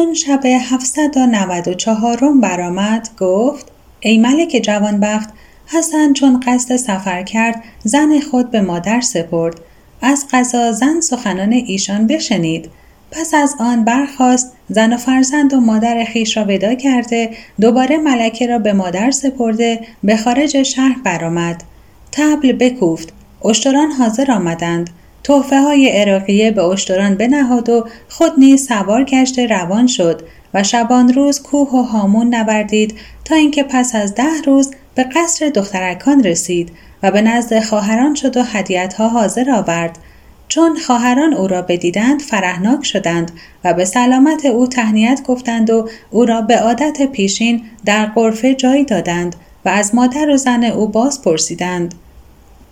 چون شب هفتصد و نود و چهارم برآمد گفت ای ملک جوانبخت حسن چون قصد سفر کرد زن خود به مادر سپرد. از قضا زن سخنان ایشان بشنید. پس از آن برخاست زن و فرزند و مادر خیش را ودا کرده دوباره ملکه را به مادر سپرده به خارج شهر برآمد. تبل بکوفت. اشتران حاضر آمدند. تحفه های عراقیه به اشتران بنهاد و خود نیز سوار گشته روان شد و شبان روز کوه و هامون نوردید تا اینکه پس از ده روز به قصر دخترکان رسید و به نزد خواهران شد و ها حاضر آورد. چون خواهران او را بدیدند فرهناک شدند و به سلامت او تهنیت گفتند و او را به عادت پیشین در قرفه جایی دادند و از مادر و زن او باز پرسیدند.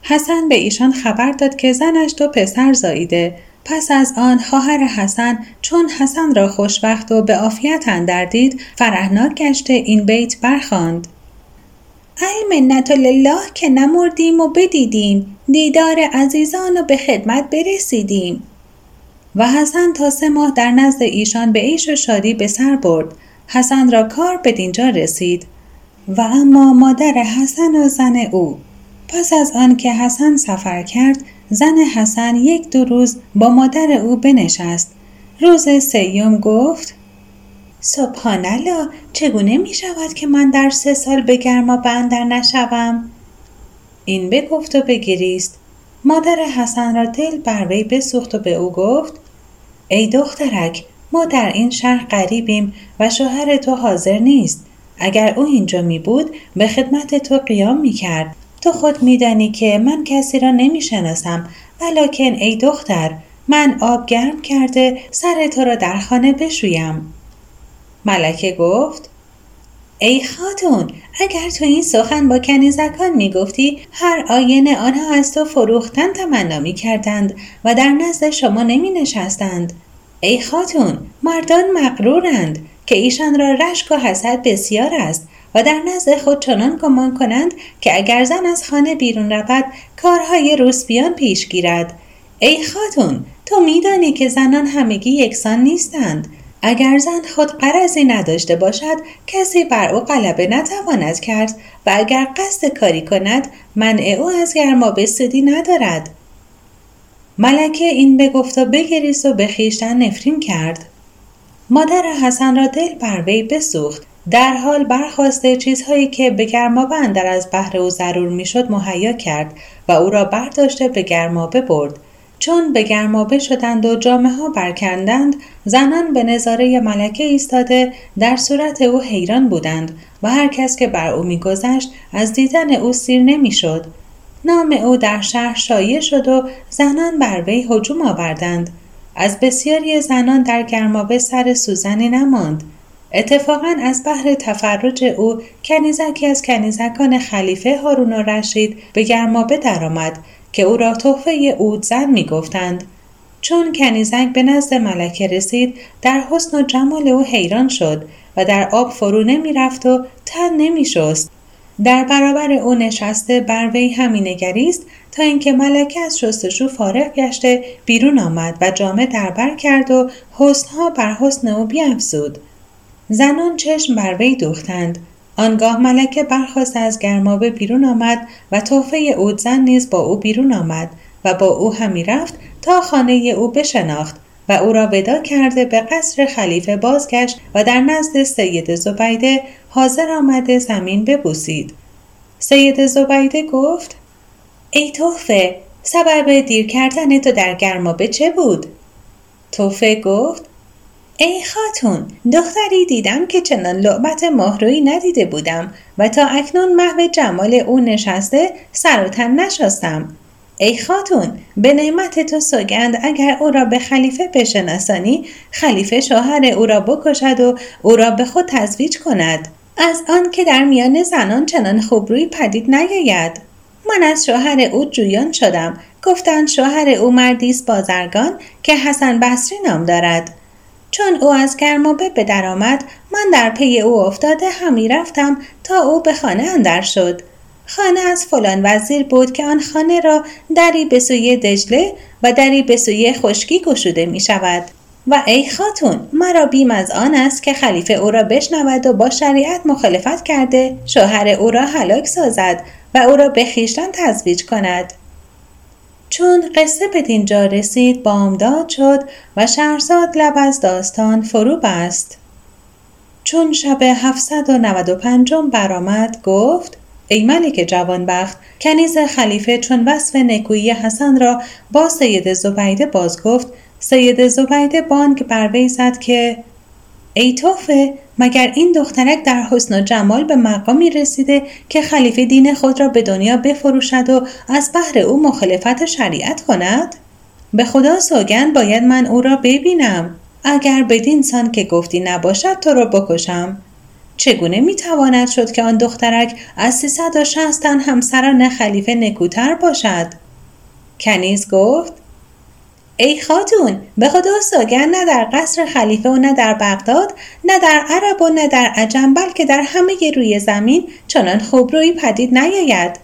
حسن به ایشان خبر داد که زنش دو پسر زاییده. پس از آن خواهر حسن چون حسن را خوشبخت و به عافیت اندر دید فرهناک گشته این بیت برخواند ای منت لله که نمردیم و بدیدیم دیدار عزیزان و به خدمت برسیدیم. و حسن تا سه ماه در نزد ایشان به عیش و شادی به سر برد. حسن را کار به دینجا رسید. و اما مادر حسن و زن او پس از آن که حسن سفر کرد زن حسن یک دو روز با مادر او بنشست. روز سیوم گفت سبحان الله چگونه می شود که من در سه سال به گرما بندر نشوم؟ این بگفت و بگریست. مادر حسن را دل بر وی بسوخت و به او گفت ای دخترک ما در این شهر غریبیم و شوهر تو حاضر نیست. اگر او اینجا می بود به خدمت تو قیام می کرد. تو خود میدانی که من کسی را نمی‌شناسم. ولکن ای دختر من آب گرم کرده سر تو را در خانه بشویم. ملکه گفت ای خاتون اگر تو این سخن با کنیزکان می‌گفتی هر آینه آنها از تو فروختن تمنا می کردند و در نزد شما نمی نشستند. ای خاتون مردان مغرورند که ایشان را رشک و حسد بسیار است. و در نزد خود چنان گمان کنند که اگر زن از خانه بیرون رود کارهای روسبیان پیش گیرد. ای خاتون تو میدانی که زنان همگی یکسان نیستند. اگر زن خود قرضی نداشته باشد کسی بر او غلبه نتواند کرد و اگر قصد کاری کند منع او از گرما بستدی ندارد. ملکه این بگفت و بگریست و به خویشتن نفرین کرد. مادر حسن را دل بر وی بسوخت. در حال برخواسته چیزهایی که به گرمابه اندر از بهر او ضرور می‌شد مهیا کرد و او را برداشته به گرمابه برد چون به گرمابه شدند و جامعه ها برکندند زنان به نظاره ملکه ایستاده در صورت او حیران بودند و هر کس که بر او میگذشت از دیدن او سیر نمی‌شد. نام او در شهر شایع شد و زنان بر وی هجوم آوردند. از بسیاری زنان در گرمابه سر سوزنی نماند. اتفاقا از بحر تفرج او کنیزکی از کنیزکان خلیفه هارون و رشید به گرمابه درآمد که او را تحفه اودزن می گفتند. چون کنیزک به نزد ملکه رسید در حسن و جمال او حیران شد و در آب فرو نمی رفت و تن نمی شست. در برابر او نشسته بر وی همی نگریست تا اینکه ملکه از شستشو فارغ گشته بیرون آمد و جامه دربر کرد و حسنها بر حسن او بیافزود زنان چشم بر وی دوختند آنگاه ملکه برخواست از گرمابه بیرون آمد و تحفه اودزن نیز با او بیرون آمد و با او همی رفت تا خانه او بشناخت و او را ودا کرده به قصر خلیفه بازگشت و در نزد سید زبیده حاضر آمده زمین ببوسید سید زبیده گفت ای تحفه سبب دیر کردن تو در گرمابه چه بود؟ توفه گفت ای خاتون دختری دیدم که چنان لعبت ماهرویی ندیده بودم و تا اکنون محو جمال او نشسته سر و تن نشستم. ای خاتون به نعمت تو سوگند اگر او را به خلیفه بشناسانی خلیفه شوهر او را بکشد و او را به خود تزویج کند. از آن که در میان زنان چنان خوبروی پدید نیاید. من از شوهر او جویان شدم گفتند شوهر او مردی بازرگان که حسن بصری نام دارد. چون او از گرمابه به درآمد من در پی او افتاده همی رفتم تا او به خانه اندر شد. خانه از فلان وزیر بود که آن خانه را دری به سوی دجله و دری به سوی خشکی گشوده می شود. و ای خاتون مرا بیم از آن است که خلیفه او را بشنود و با شریعت مخالفت کرده شوهر او را هلاک سازد و او را به خویشتن تزویج کند. چون قصه به دینجا رسید بامداد شد و شهرزاد لب از داستان فرو بست. چون شب 795 برآمد گفت ای ملک جوانبخت کنیز خلیفه چون وصف نکویی حسن را با سید زبیده باز گفت سید زبیده بانگ بر وی زد که ای توفه مگر این دخترک در حسن و جمال به مقامی رسیده که خلیفه دین خود را به دنیا بفروشد و از بحر او مخالفت شریعت کند؟ به خدا سوگند باید من او را ببینم. اگر بدین سان که گفتی نباشد تو را بکشم. چگونه می‌تواند شد که آن دخترک از 360 تن همسران خلیفه نکوتر باشد؟ کنیز گفت ای خاتون به خدا سوگن نه در قصر خلیفه و نه در بغداد نه در عرب و نه در عجم بلکه در همه روی زمین چنان خوبرویی پدید نیاید.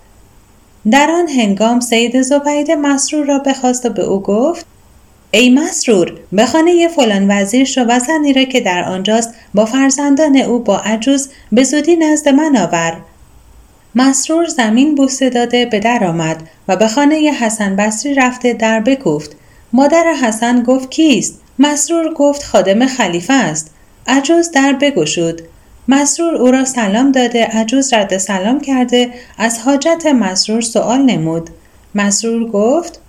در آن هنگام سید زبید مسرور را بخواست و به او گفت ای مسرور به خانه فلان وزیر شو و زنی را که در آنجاست با فرزندان او با عجوز به زودی نزد من آور. مسرور زمین بوسه داده به در آمد و به خانه حسن بصری رفته در بکوفت. مادر حسن گفت کیست؟ مسرور گفت خادم خلیفه است. عجوز در بگشود. مسرور او را سلام داده عجوز رد سلام کرده از حاجت مسرور سوال نمود. مسرور گفت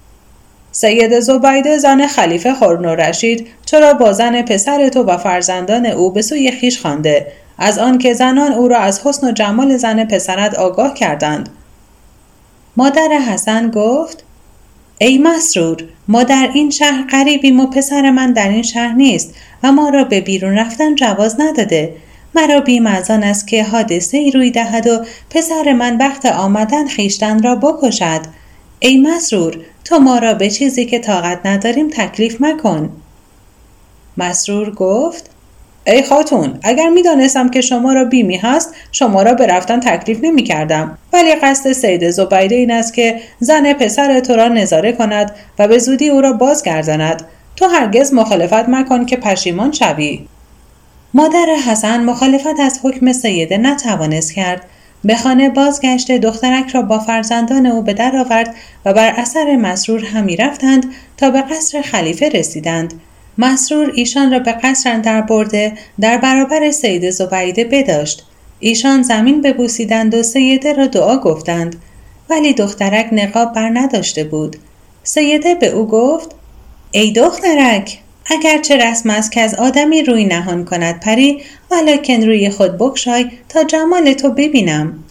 سید زبیده زن خلیفه خورن و رشید چرا با زن پسر تو و فرزندان او به سوی خیش خوانده؟ از آنکه زنان او را از حسن و جمال زن پسرت آگاه کردند. مادر حسن گفت ای مسرور ما در این شهر قریبیم و پسر من در این شهر نیست و ما را به بیرون رفتن جواز نداده. مرا بیم از آن است که حادثه ای روی دهد و پسر من وقت آمدن خیشتن را بکشد. ای مسرور تو ما را به چیزی که طاقت نداریم تکلیف مکن. مسرور گفت ای خاتون اگر می دانستم که شما را بیمی هست شما را به رفتن تکلیف نمی کردم ولی قصد سید زبیده این است که زن پسر تو را نظاره کند و به زودی او را بازگرداند. تو هرگز مخالفت مکن که پشیمان شوی. مادر حسن مخالفت از حکم سیده نتوانست کرد. به خانه بازگشته دخترک را با فرزندان او به در آورد و بر اثر مسرور همی رفتند تا به قصر خلیفه رسیدند. مسرور ایشان را به قصر در برده در برابر سید زبیده بداشت. ایشان زمین ببوسیدند و سیده را دعا گفتند. ولی دخترک نقاب بر نداشته بود. سیده به او گفت ای دخترک اگر چه رسم است که از آدمی روی نهان کند پری ولکن روی خود بکشای تا جمال تو ببینم.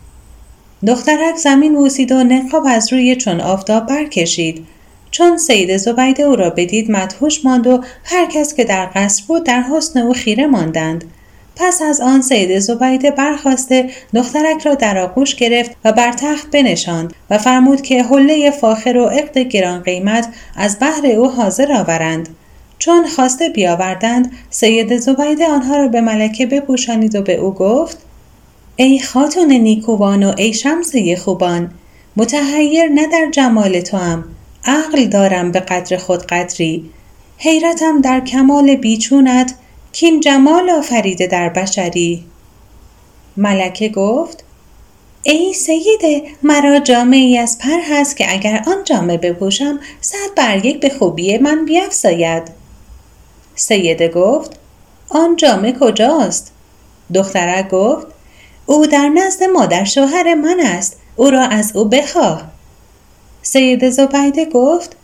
دخترک زمین بوسید و نقاب از روی چون آفتاب برکشید. چون سید زبیده او را بدید مدهوش ماند و هر کس که در قصر بود در حسن او خیره ماندند. پس از آن سید زبیده برخواسته دخترک را در آغوش گرفت و بر تخت بنشاند و فرمود که حله فاخر و عقد گران قیمت از بحر او حاضر آورند. چون خواسته بیاوردند سید زبیده آنها را به ملکه بپوشانید و به او گفت ای خاتون نیکوان و ای شمسه خوبان متحیر نه در جمال تو هم عقل دارم به قدر خود قدری. حیرتم در کمال بیچونت کین جمال آفریده در بشری. ملکه گفت ای سیده مرا جامعی از پر هست که اگر آن جامعه بپوشم صد بر یک به خوبی من بیافزاید سیده گفت آن جامعه کجاست؟ دخترک گفت او در نزد مادر شوهر من است او را از او بخواه. سید زبیده گفت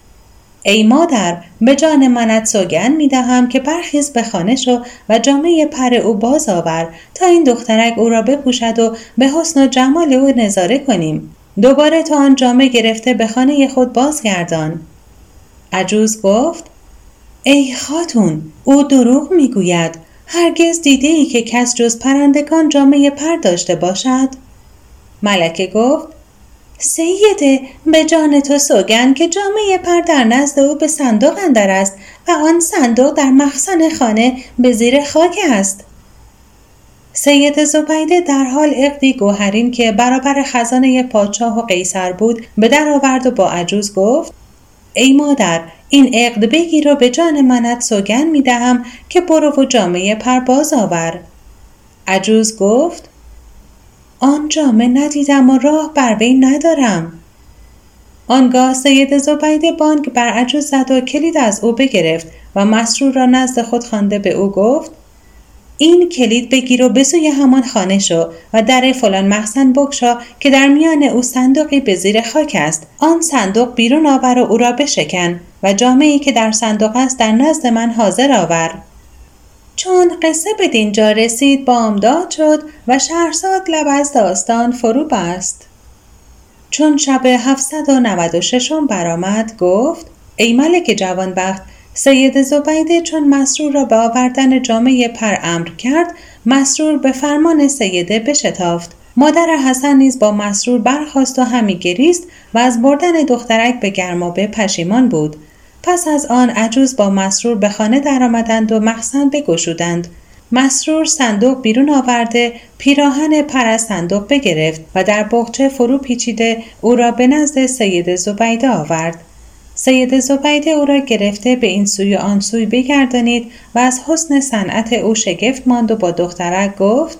ای مادر به جان منت سوگن می دهم که برخیز به خانه شو و جامعه پر او باز آور تا این دخترک او را بپوشد و به حسن و جمال او نظاره کنیم. دوباره تو آن جامعه گرفته به خانه خود بازگردان. عجوز گفت ای خاتون او دروغ می‌گوید. هرگز دیده ای که کس جز پرندگان جامعه پر داشته باشد؟ ملکه گفت سیده به جان تو سوگن که جامعه پر در نزد او به صندوق اندر است و آن صندوق در مخزن خانه به زیر خاک است. سید زبیده در حال اقدی گوهرین که برابر خزانه پادشاه و قیصر بود به در آورد و با عجوز گفت ای مادر این عقد بگیر و به جان منت سوگن می دهم که برو و جامعه پرباز آور. عجوز گفت آن جامعه ندیدم و راه بر وی ندارم. آنگاه سید زبیده بانک بر عجوز زد و کلید از او بگرفت و مسرور را نزد خود خوانده به او گفت این کلید بگیر و به سوی همان خانه شو و در فلان مخزن بگشا که در میان او صندوقی به زیر خاک است. آن صندوق بیرون آور و او را بشکن و جامعی که در صندوق است در نزد من حاضر آور. چون قصه به دینجا رسید بامداد شد و شهرزاد لب از داستان فرو بست چون شب 796 برآمد گفت ای ملک جوانبخت سید زبیده چون مسرور را به آوردن جامعه پر امر کرد مسرور به فرمان سیده بشتافت. مادر حسن نیز با مسرور برخواست و همی گریست و از بردن دخترک به گرمابه پشیمان بود. پس از آن عجوز با مسرور به خانه درآمدند و مخزن بگشودند. مسرور صندوق بیرون آورده پیراهن پر از صندوق بگرفت و در بغچه فرو پیچیده او را به نزد سید زبیده آورد. سید زبیده او را گرفته به این سوی آن سوی بگردانید و از حسن صنعت او شگفت ماند و با دخترک گفت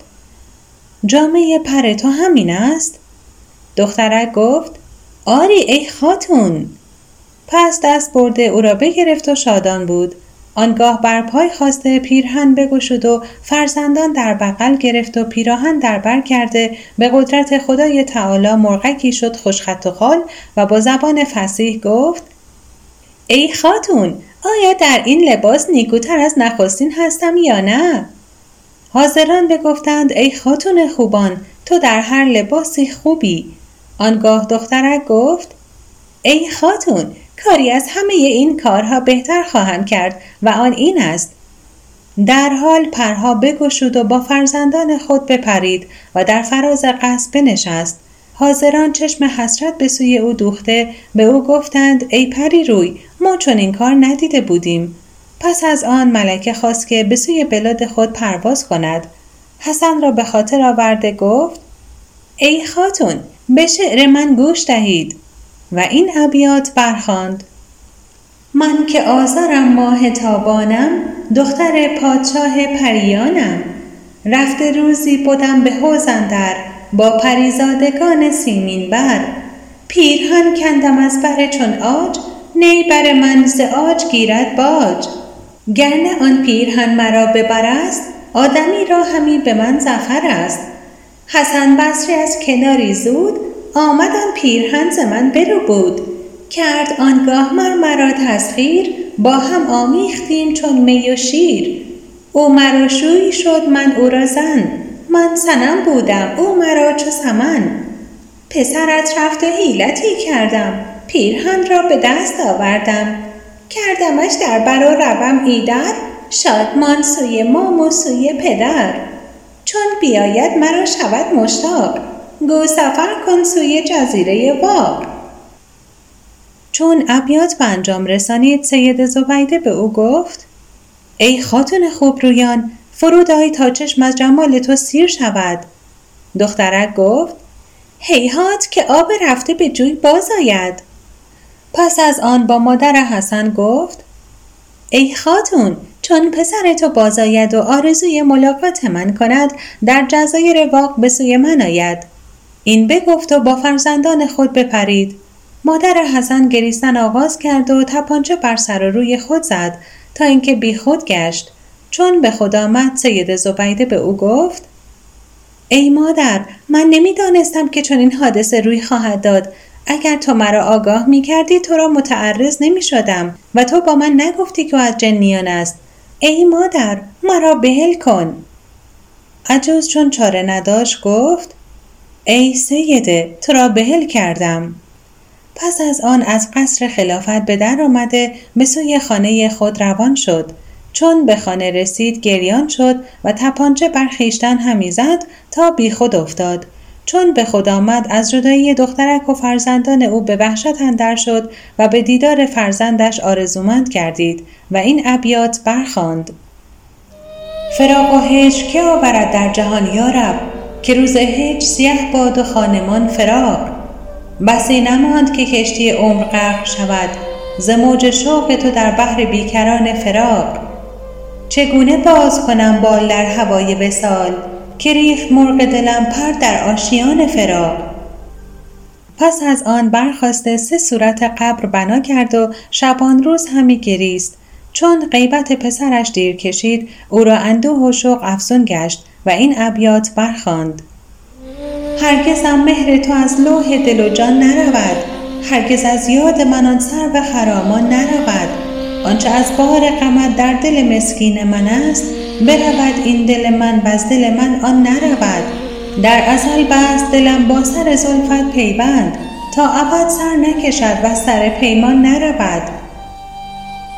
جامعه پر تو همین است؟ دخترک گفت آری ای خاتون! پس دست برده او را بگرفت و شادان بود. آنگاه بر پای خواسته پیرهن بگشود و فرزندان در بغل گرفت و پیراهن در بر کرده به قدرت خدای تعالی مرغکی شد خوشخط و خال و با زبان فسیح گفت ای خاتون آیا در این لباس نیکوتر از نخستین هستم یا نه؟ حاضران بگفتند ای خاتون خوبان تو در هر لباسی خوبی. آنگاه دخترک گفت ای خاتون کاری از همه این کارها بهتر خواهم کرد و آن این است. در حال پرها بگشود و با فرزندان خود بپرید و در فراز قصد بنشست. حاضران چشم حسرت به سوی او دوخته به او گفتند ای پری روی ما چون این کار ندیده بودیم. پس از آن ملکه خواست که به سوی بلاد خود پرواز کند. حسن را به خاطر آورده گفت ای خاتون به شعر من گوش دهید. و این ابیات برخواند من که آزارم ماه تابانم دختر پادشاه پریانم. رفته روزی بودم به حوز در با پریزادگان سیمین بر. پیرهن کندم از بر چون آج نی بر من ز آج گیرد باج. گرنه آن پیرهن مرا ببرست آدمی را همی به من زفر است. حسن بصری از کناری زود آمد آن پیرهن ز من برو بود. کرد آنگاه مر مرا تسخیر با هم آمیختیم چون می و شیر. او مرا شوی شد من او را زن من سنم بودم او مرا چو سمن. پسرت رفت و حیلتی کردم پیرهن را به دست آوردم. کردمش در بر و روم ایدر شادمان سوی مام و سوی پدر. چون بیاید مرا شود مشتاق. گو سفر کن سوی جزیره واق چون ابیات به انجام رسانید سید زبیده به او گفت ای خاتون خوب رویان فرود آی تا چشم از جمال تو سیر شود. دخترک گفت هیهات که آب رفته به جوی باز آید. پس از آن با مادر حسن گفت ای خاتون چون پسر تو باز آید و آرزوی ملاقات من کند در جزایر واق به سوی من آید. این بگفت و با فرزندان خود بپرید. مادر حسن گریستن آغاز کرد و تپانچه بر سر و روی خود زد تا اینکه بی خود گشت. چون به خود آمد سید زبیده به او گفت ای مادر من نمی‌دانستم که چون این حادثه روی خواهد داد. اگر تو مرا آگاه می کردی تو را متعرض نمی شدم و تو با من نگفتی که از جنیان است. ای مادر مرا بهل کن. عجوز چون چاره نداشت گفت ای سیده تو را بهل کردم. پس از آن از قصر خلافت به در آمده به سوی خانه خود روان شد. چون به خانه رسید گریان شد و تپانچه بر خویشتن همی زد تا بیخود افتاد. چون به خود آمد از جدایی دخترک و فرزندان او به وحشت اندر شد و به دیدار فرزندش آرزومند کردید و این ابیات برخواند فراق و هجر که آورد در جهان یارب که روز هجر سیه باد و خانمان فراق بسی نماند که کشتی عمر غرق شود ز موج شوق تو در بحر بیکران فراق چگونه باز کنم بال در هوای وسال که ریخت مرغ دلم پر در آشیان فراق پس از آن برخواسته سه صورت قبر بنا کرد و شبان روز همی گریست. چون غیبت پسرش دیر کشید او را اندوه و شوق افزون گشت. و این ابیات برخواند هرگزم مهر تو از لوح دل و جان نرود. هرگز از یاد من آن سر و خرامان نرود. آنچه از بار غمت در دل مسکین من است برود این دل من و از دل من آن نرود. در ازل بست دلم با سر زلفت پیوند تا ابد سر نکشد و سر پیمان نرود.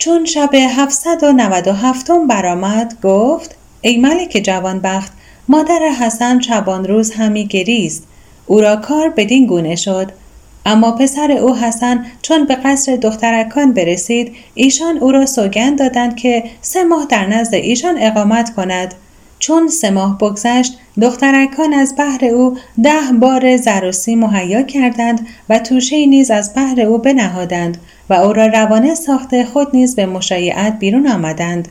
چون شب 797 برآمد گفت ای ملک جوانبخت مادر حسن شبان روز همی گریست. او را کار بدین گونه شد. اما پسر او حسن چون به قصر دخترکان برسید ایشان او را سوگند دادند که سه ماه در نزد ایشان اقامت کند. چون سه ماه بگذشت دخترکان از بحر او ده بار زر مهیا کردند و توشه نیز از بحر او بنهادند. و او را روانه ساخته خود نیز به مشایعت بیرون آمدند.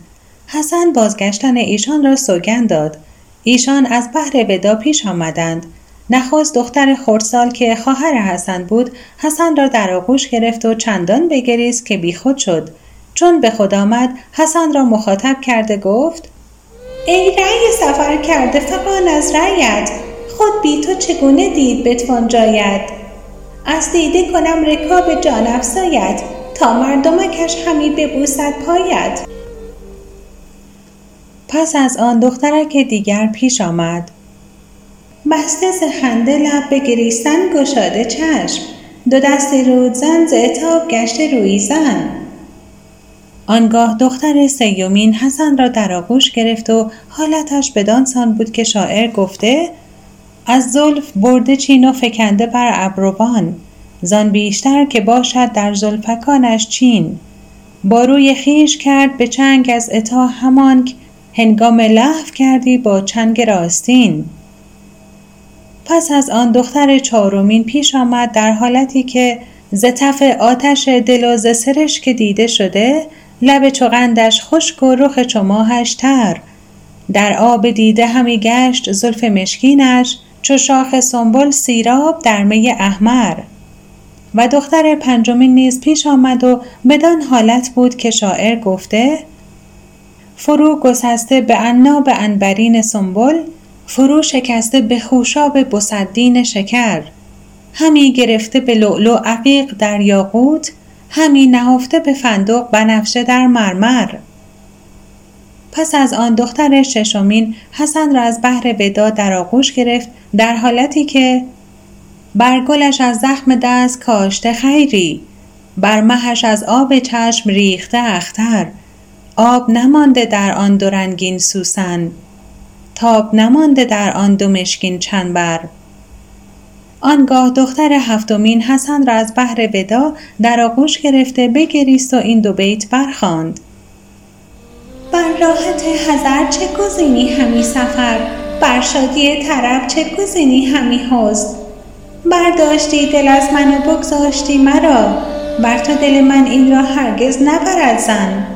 حسن بازگشتن ایشان را سوگند داد. ایشان از بحر ودا پیش آمدند. نخواست دختر خردسال که خواهر حسن بود حسن را در آغوش گرفت و چندان بگریست که بیخود شد. چون به خود آمد حسن را مخاطب کرده گفت ای رأی سفر کرده فقان از رأیت. خود بی تو چگونه دید بتوان جایت؟ از دیده کنم رکاب جان افزایت تا مردمکش همی ببوسد پایت. پس از آن دخترک دیگر پیش آمد. بسته ز خنده لب به گریستن گشاده چشم. دو دست رودزن ز اتاب گشته روی زن. آنگاه دختر سیومین حسن را در آغوش گرفت و حالتش بدانسان بود که شاعر گفته از زلف برده چین و فکنده بر ابروان زان بیشتر که باشد در زلفکانش چین. با روی خیش کرد به چنگ از اتا همان هنگام لحف کردی با چنگ راستین. پس از آن دختر چهارمین پیش آمد در حالتی که ز آتش دل و ز که دیده شده لب چغندش خشک و رخ چماهش تر. در آب دیده همی گشت زلف مشکینش چو شاخ سنبل سیراب در می احمر. و دختر پنجمین نیز پیش آمد و بدان حالت بود که شاعر گفته فرو گسسته به عناب انبرین سنبل فرو شکسته به خوشاب بسدین شکر. همی گرفته به لؤلؤ عقیق در یاقوت همی نهفته به فندق بنفشه در مرمر. پس از آن دختر ششمین حسن را از بحر ودا در آغوش گرفت در حالتی که بر گلش از زخم دست کاشته خیری بر مهش از آب چشم ریخته اختر. آب نمانده در آن دو رنگین سوسن تاب نمانده در آن دو مشکین چنبر. آنگاه دختر هفتمین حسن را از بحر ودا در آغوش گرفته بگریست و این دو بیت برخاند. بر راحت هزار چه گزینی همی سفر؟ بر شادی طرب چه گزینی همی حزن برداشتی دل از من و بگذاشتی مرا بر تو دل من این را هرگز نبرد زن.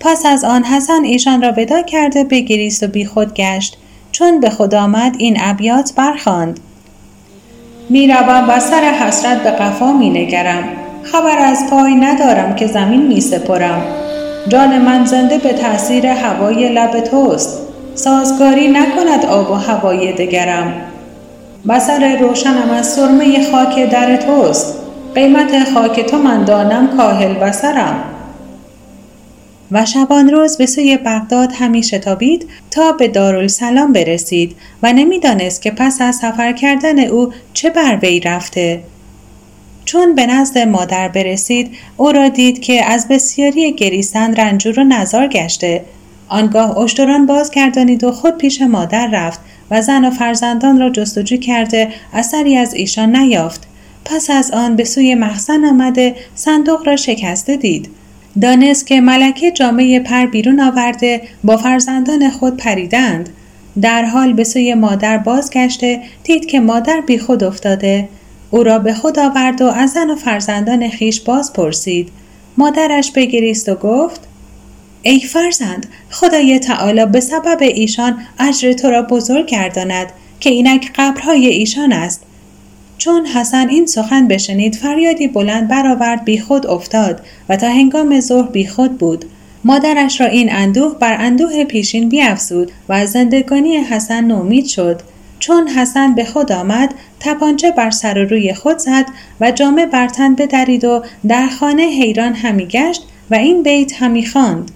پس از آن حسن ایشان را ودا کرده بگریست و بیخود گشت چون به خود آمد این ابیات برخواند می‌روم و سر حسرت به قفا می نگرم. خبر از پای ندارم که زمین می سپرم. جان من زنده به تاثیر هوای لب توست. سازگاری نکند آب و هوای دگرم. بسر روشنم از سرمه خاک در توست. قیمت خاک تو من دانم کاهل بسرم. و شبان روز به سوی بغداد همی شتابید تا به دارالسلام برسید و نمی‌دانست که پس از سفر کردن او چه بر وی رفته. چون به نزد مادر برسید او را دید که از بسیاری گریستن رنجور و نزار گشته. آنگاه اشتران باز کردانید و خود پیش مادر رفت و زن و فرزندان را جستجو کرده اثری از ایشان نیافت. پس از آن به سوی مخزن آمده صندوق را شکسته دید. دانست که ملکه جامعه پر بیرون آورده با فرزندان خود پریدند. در حال به سوی مادر بازگشته دید که مادر بی خود افتاده. او را به خود آورد و از زن و فرزندان خیش باز پرسید مادرش بگریست و گفت ای فرزند خدای تعالی به سبب ایشان اجر تو را بزرگ گرداند که اینک قبرهای ایشان است. چون حسن این سخن بشنید فریادی بلند برآورد بیخود افتاد و تا هنگام ظهر بیخود بود. مادرش را این اندوه بر اندوه پیشین بیافزود و از زندگانی حسن نومید شد. چون حسن به خود آمد تپانچه بر سر و روی خود زد و جامه بر تن بدرید و در خانه حیران همی گشت و این بیت همی خواند.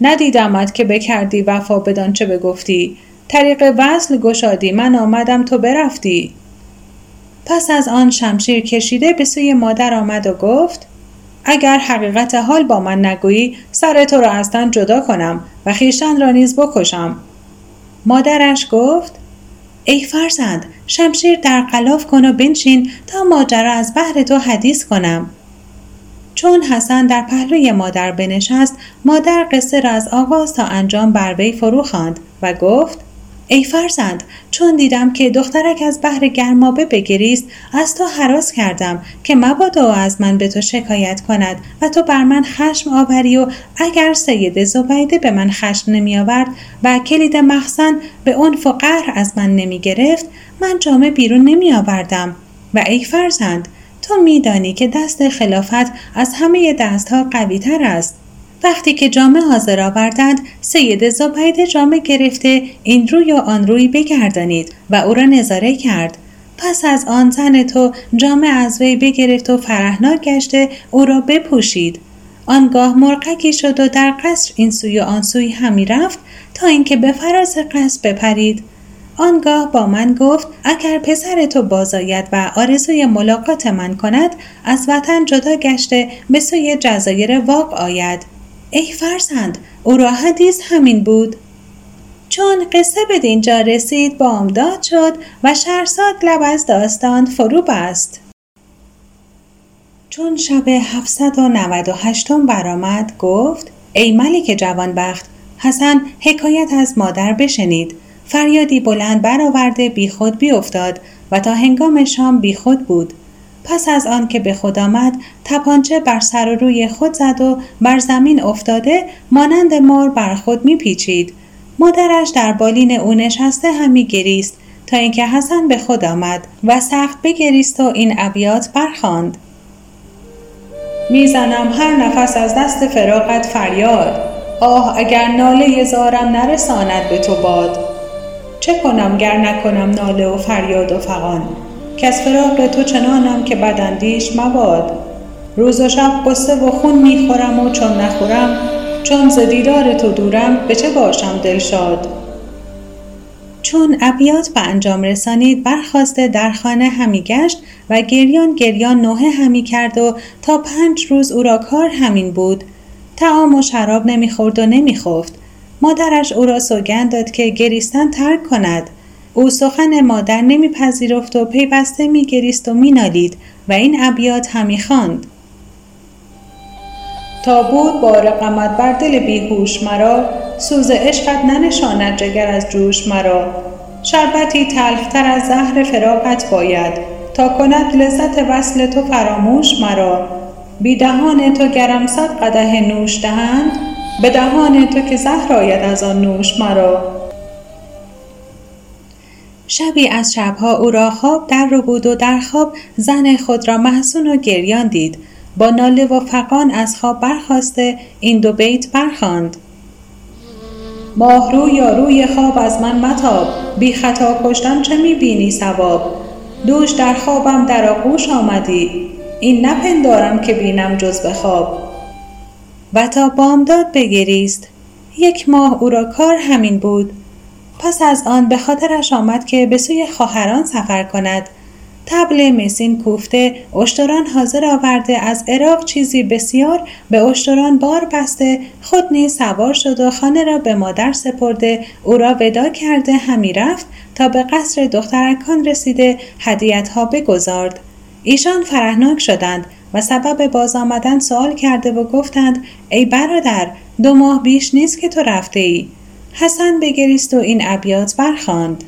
ندیدمت که بکردی وفا بدان چه بگفتی؟ طریق وصل گشادی من آمدم تو برفتی. پس از آن شمشیر کشیده به سوی مادر آمد و گفت اگر حقیقت حال با من نگویی سر تو را از تن جدا کنم و خیشتن را نیز بکشم. مادرش گفت ای فرزند شمشیر در قلاف کن و بنشین تا ماجرا از بحر تو حدیث کنم. چون حسن در پهلوی مادر بنشست مادر قصه را از آغاز تا انجام بر وی فرو خواند و گفت ای فرزند چون دیدم که دخترک از بحر گرمابه بگریست از تو حراس کردم که مبادا از من به تو شکایت کند و تو بر من خشم آوری و اگر سید زبیده به من خشم نمی آورد و کلید مخزن به عنف و قهر از من نمی گرفت من جامه بیرون نمی آوردم و ای فرزند تو میدانی که دست خلافت از همه دستها قوی تر است. وقتی که جامه حاضر آوردند سید زبید جامه گرفته این روی و آن روی بگردانید و او را نظاره کرد. پس از آن زن تو جامه از وی بگرفت و فرهناک گشته او را بپوشید. آنگاه مرقکی شد و در قصر این سوی و آن سوی همی رفت تا اینکه به فراز قصر بپرید. آنگاه با من گفت اگر پسر تو بازاید و آرزوی ملاقات من کند از وطن جدا گشته به سوی جزایر واق آید. ای فرزند او را حدیث همین بود. چون قصه به دینجا رسید بامداد شد و شهرزاد لب از داستان فرو بست. چون شب 798 برآمد گفت ای ملک جوانبخت حسن حکایت از مادر بشنید. فریادی بلند برآورده بیخود بیافتاد و تا هنگام شام بیخود بود. پس از آن که به خود آمد تپانچه بر سر و روی خود زد و بر زمین افتاده مانند مار بر خود میپیچید. مادرش در بالین او نشسته همی گریست تا اینکه حسن به خود آمد و سخت بگریست و این ابیات برخواند می‌زنم هر نفس از دست فراقت فریاد. آه اگر ناله زارم نرساند به تو باد. چه کنم گر نکنم ناله و فریاد و فغان؟ که از فراق تو چنانم که بداندیش مباد. روز و شب قصه و خون می‌خورم و چون نخورم چون ز دیدار تو دورم به چه باشم دلشاد چون ابیات به انجام رسانید برخواسته در خانه همی گشت و گریان گریان نوحه همی کرد و تا پنج روز او را کار همین بود. تعام و شراب نمی‌خورد و نمیخفت. مادرش او را سوگند داد که گریستن ترک کند. او سخن مادر نمیپذیرفت و پیوسته میگریست و مینالید و این ابیات همی خواند. تا بود بار غمت بر دل بیهوش مرا سوز عشقت ننشاند جگر از جوش مرا. شربتی تلختر از زهر فراقت باید تا کند لذت وصل تو فراموش مرا. بی دهان تو گرم صد قده نوش دهند به دهان تو که زهر آید از آن نوش مرا. شبی از شبها او را خواب در رو بود و در خواب زن خود را محسون و گریان دید. با ناله و فقان از خواب برخواسته این دو بیت برخواند. ماهرو یا روی خواب از من متاب بی خطا کشتن چه می بینی ثواب؟ دوش در خوابم در آغوش آمدی این نپندارم که بینم جز به خواب. و تا بامداد بگریست یک ماه او را کار همین بود. پس از آن به خاطرش آمد که به سوی خواهران سفر کند. تبل مسین کوفته اشتران حاضر آورده از عراق چیزی بسیار به اشتران بار بسته خود نیز سوار شد و خانه را به مادر سپرده او را ودا کرده همی رفت تا به قصر دخترکان رسیده هدیت ها بگذارد. ایشان فرهناک شدند و سبب باز آمدن سوال کرده و گفتند ای برادر دو ماه بیش نیست که تو رفته ای حسن بگریست و این ابیات برخواند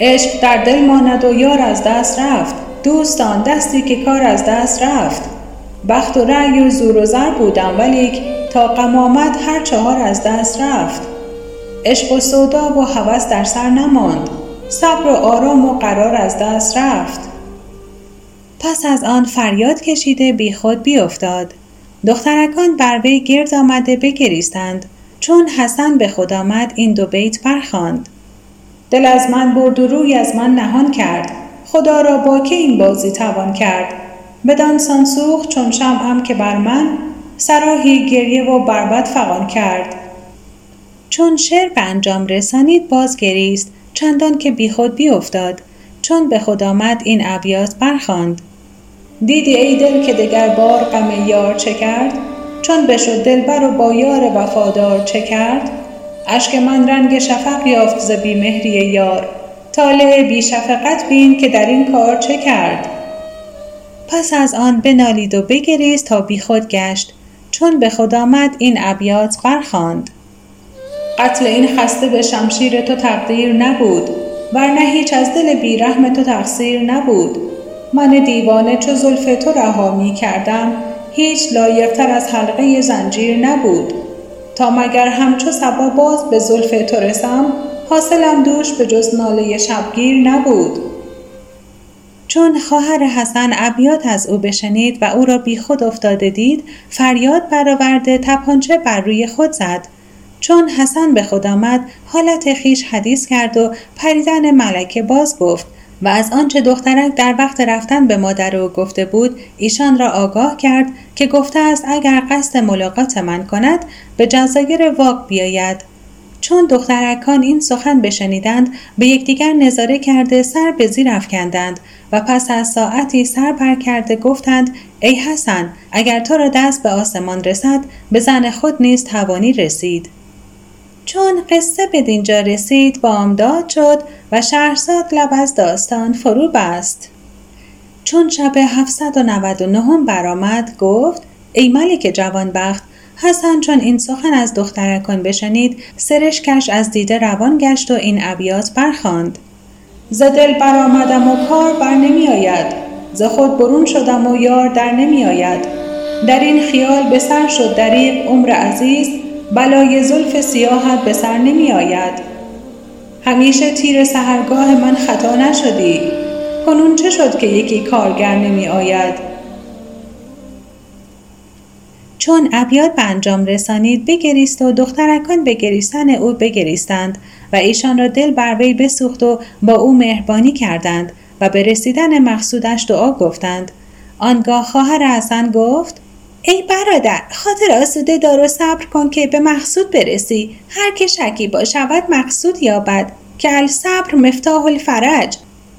عشق در دل ماند و یار از دست رفت. دوستان دستی که کار از دست رفت. بخت و رأی و زور و زر بودم ولیک تا قمامت هر چهار از دست رفت. عشق و سودا و هوس در سر نماند. صبر و آرام و قرار از دست رفت. پس از آن فریاد کشیده بی خود بیافتاد دخترکان بر وی گرد آمده بگریستند. چون حسن به خود آمد این دو بیت برخواند دل از من برد و روی از من نهان کرد. خدا را با که این بازی توان کرد؟ بدان سانسوخ چون شمعم که بر من سراهی گریه و بربت فقان کرد. چون شعر به انجام رسانید باز گریست چندان که بیخود بیافتاد. چون به خود آمد این ابیات برخواند دیدی ای دل که دگر بار غم یار چه کرد؟ چون بشد دلبر و با یار وفادار چه کرد؟ اشک من رنگ شفق یافت ز بیمهری یار. طالع بی شفقت بین که در این کار چه کرد؟ پس از آن بنالید و بگریست تا بیخود گشت. چون به خود آمد این ابیات برخواند قتل این خسته به شمشیر تو تقدیر نبود. ورنه هیچ از دل بیرحم تو تقصیر نبود. من دیوانه چو زلف تو رها می کردم. هیچ لایقتر از حلقه زنجیر نبود. تا مگر همچو سبا باز به زلف تو رسم حاصلم دوش به جز ناله شبگیر نبود. چون خواهر حسن ابیات از او بشنید و او را بی خود افتاده دید فریاد برآورده تپانچه بر روی خود زد. چون حسن به خود آمد حالت خیش حدیث کرد و پریدن ملکه باز گفت و از آنچه دخترک در وقت رفتن به مادر او گفته بود ایشان را آگاه کرد که گفته است اگر قصد ملاقات من کند به جزایر واق بیاید. چون دخترکان این سخن بشنیدند به یکدیگر نظاره کرده سر به زیر افکندند و پس از ساعتی سر بر کرده گفتند ای حسن اگر تو را دست به آسمان رسد به زن خود نیز توانی رسید. چون قصه به دینجا رسید بامداد شد و شهرزاد لب از داستان فرو بست. چون شب 799 برآمد گفت ای ملک جوانبخت حسن چون این سخن از دخترکان بشنید سرشکش از دیده روان گشت و این ابیات برخواند ز دل برآمدم و کار بر نمی آید ز خود برون شدم و یار در نمی آید. در این خیال به سر شد دریق عمر عزیز بلای زلف سیاحت به سر نمی آید. همیشه تیر سهرگاه من خطا نشدی. کنون چه شد که یکی کارگر نمی آید؟ چون ابیات به انجام رسانید بگریست و دخترکان به گریستن او بگریستند و ایشان را دل بر وی بسوخت و با او مهربانی کردند و به رسیدن مقصودش دعا گفتند. آنگاه خواهر حسن گفت ای برادر خاطر آسوده دار و صبر کن که به مقصود برسی. هر که شکیبا شود مقصود یابد. که الصبر مفتاح الفرج.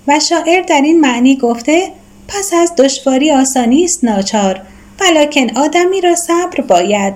و شاعر در این معنی گفته پس از دشواری آسانی است ناچار. ولکن آدمی را صبر باید.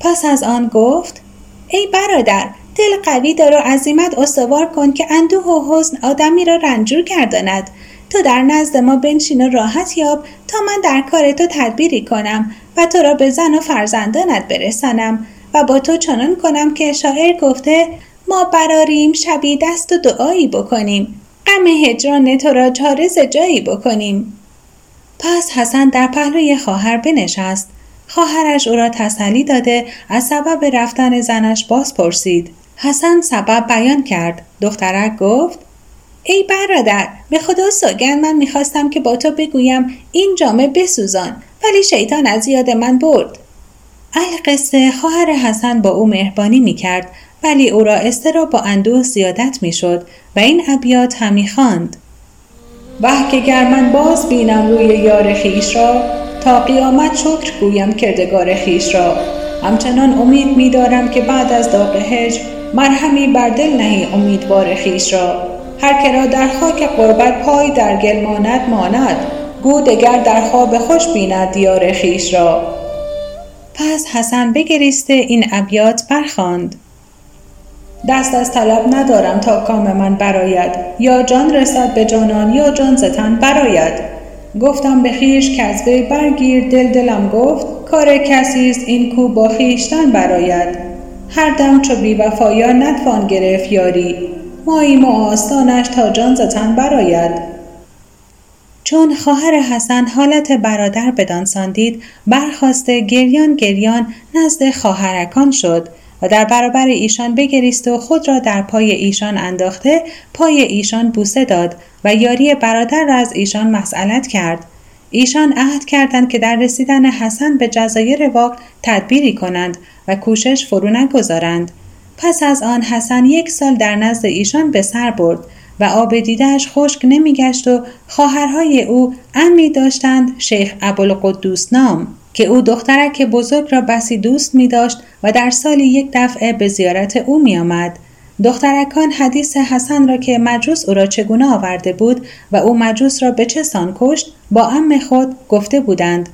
پس از آن گفت ای برادر دل قوی دار و عظیمت استوار کن که اندوه و حزن آدمی را رنجور گرداند. تو در نزد ما بنشین و راحت یاب تا من در کار تو تدبیری کنم و تو را به زن و فرزندانت برسانم و با تو چنان کنم که شاعر گفته ما براریم شبی دست و دعایی بکنیم غم هجران تو را چاره جایی بکنیم. پس حسن در پهلوی خواهر بنشست. خواهرش او را تسلی داده از سبب رفتن زنش باز پرسید حسن سبب بیان کرد. دخترک گفت ای برادر به خدا سوگن من می‌خواستم که با تو بگویم این جامه بسوزان ولی شیطان از یاد من برد. القصه خواهر حسن با او مهربانی می‌کرد ولی او را استرا با اندوه زیادت می‌شد و این ابیات همی خواند. به که گر من باز بینم روی یار خیش را تا قیامت شکر گویم کردگار خیش را. همچنان امید میدارم که بعد از داغ هجر مرهمی بر دل نهی امیدوار خیش را. هر که را در خاک قربت پای در گل ماند ماند. گو دگر در خواب خوش بیند دیار خیش را. پس حسن بگریسته این ابیات برخواند دست از طلب ندارم تا کام من براید یا جان رسد به جانان یا جان زتن براید گفتم به خیش که از وی برگیر دل دلم گفت کار کسی است این کو با خیشتن براید هر دم چو بی وفایا نتوان گرفت یاری. ماییم و آستانش تا جان زتن براید چون خواهر حسن حالت برادر بدان ساندید برخواسته گریان گریان نزد خواهرکان شد و در برابر ایشان بگریست و خود را در پای ایشان انداخته پای ایشان بوسه داد و یاری برادر را از ایشان مسئلت کرد. ایشان عهد کردند که در رسیدن حسن به جزایر واق تدبیری کنند و کوشش فرو نگذارند. پس از آن حسن یک سال در نزد ایشان به سر برد و آب دیدهش خشک نمیگشت و خواهرهای او امی داشتند شیخ ابوالقدوس نام که او دخترک بزرگ را بسی دوست می داشت و در سالی یک دفعه به زیارت او می آمد. دخترکان حدیث حسن را که مجوس او را چگونه آورده بود و او مجوس را به چه سان کشت با ام خود گفته بودند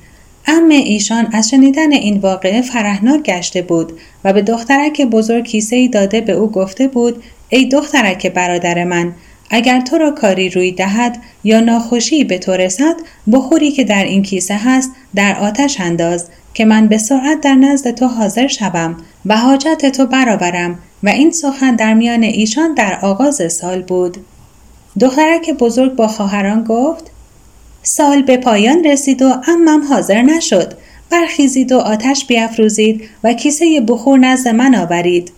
ام ایشان از شنیدن این واقعه فرهناک گشته بود و به دخترک بزرگ کیسه ای داده به او گفته بود ای دخترک برادر من اگر تو را کاری روی دهد یا ناخوشی به تو رسد بخوری که در این کیسه هست در آتش انداز که من به سرعت در نزد تو حاضر شوم و حاجت تو برآورم و این سخن در میان ایشان در آغاز سال بود. دخترک بزرگ با خواهران گفت سال به پایان رسید و امم حاضر نشد. برخیزید و آتش بیافروزید و کیسه بخور نزد من آورید.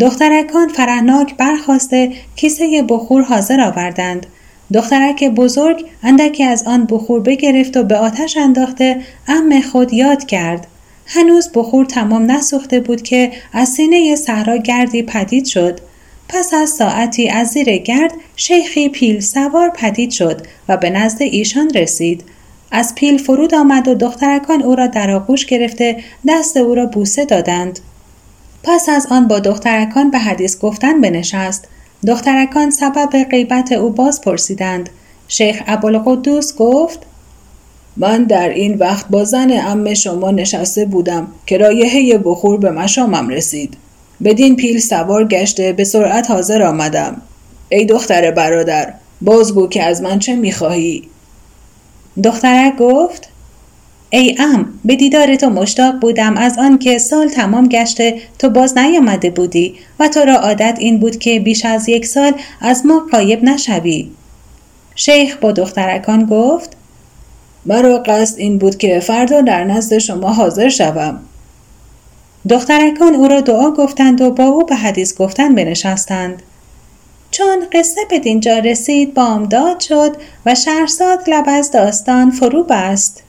دخترکان فرهناک برخواسته کیسه بخور حاضر آوردند. دخترک بزرگ اندکی از آن بخور بگرفت و به آتش انداخته ام خود یاد کرد. هنوز بخور تمام نسوخته بود که از سینه صحرا گردی پدید شد. پس از ساعتی از زیر گرد شیخی پیل سوار پدید شد و به نزد ایشان رسید. از پیل فرود آمد و دخترکان او را در آغوش گرفته دست او را بوسه دادند. پس از آن با دخترکان به حدیث گفتن بنشست. دخترکان سبب غیبت او باز پرسیدند. شیخ ابوالقدوس گفت من در این وقت با زن ام شما نشسته بودم که رایحه بخور به مشامم رسید. بدین پیل سوار گشته به سرعت حاضر آمدم. ای دختر برادر بازگو که از من چه می‌خواهی؟ دخترک گفت ای ام به دیدار تو مشتاق بودم. از آنکه سال تمام گشته تو باز نیامده بودی و تو را عادت این بود که بیش از یک سال از ما قایب نشوی. شیخ با دخترکان گفت مرا قصد این بود که فردا در نزد شما حاضر شوم. دخترکان او را دعا گفتند و با او به حدیث گفتن بنشستند. چون قصه به دینجا رسید بامداد شد و شهرزاد لب از داستان فرو بست.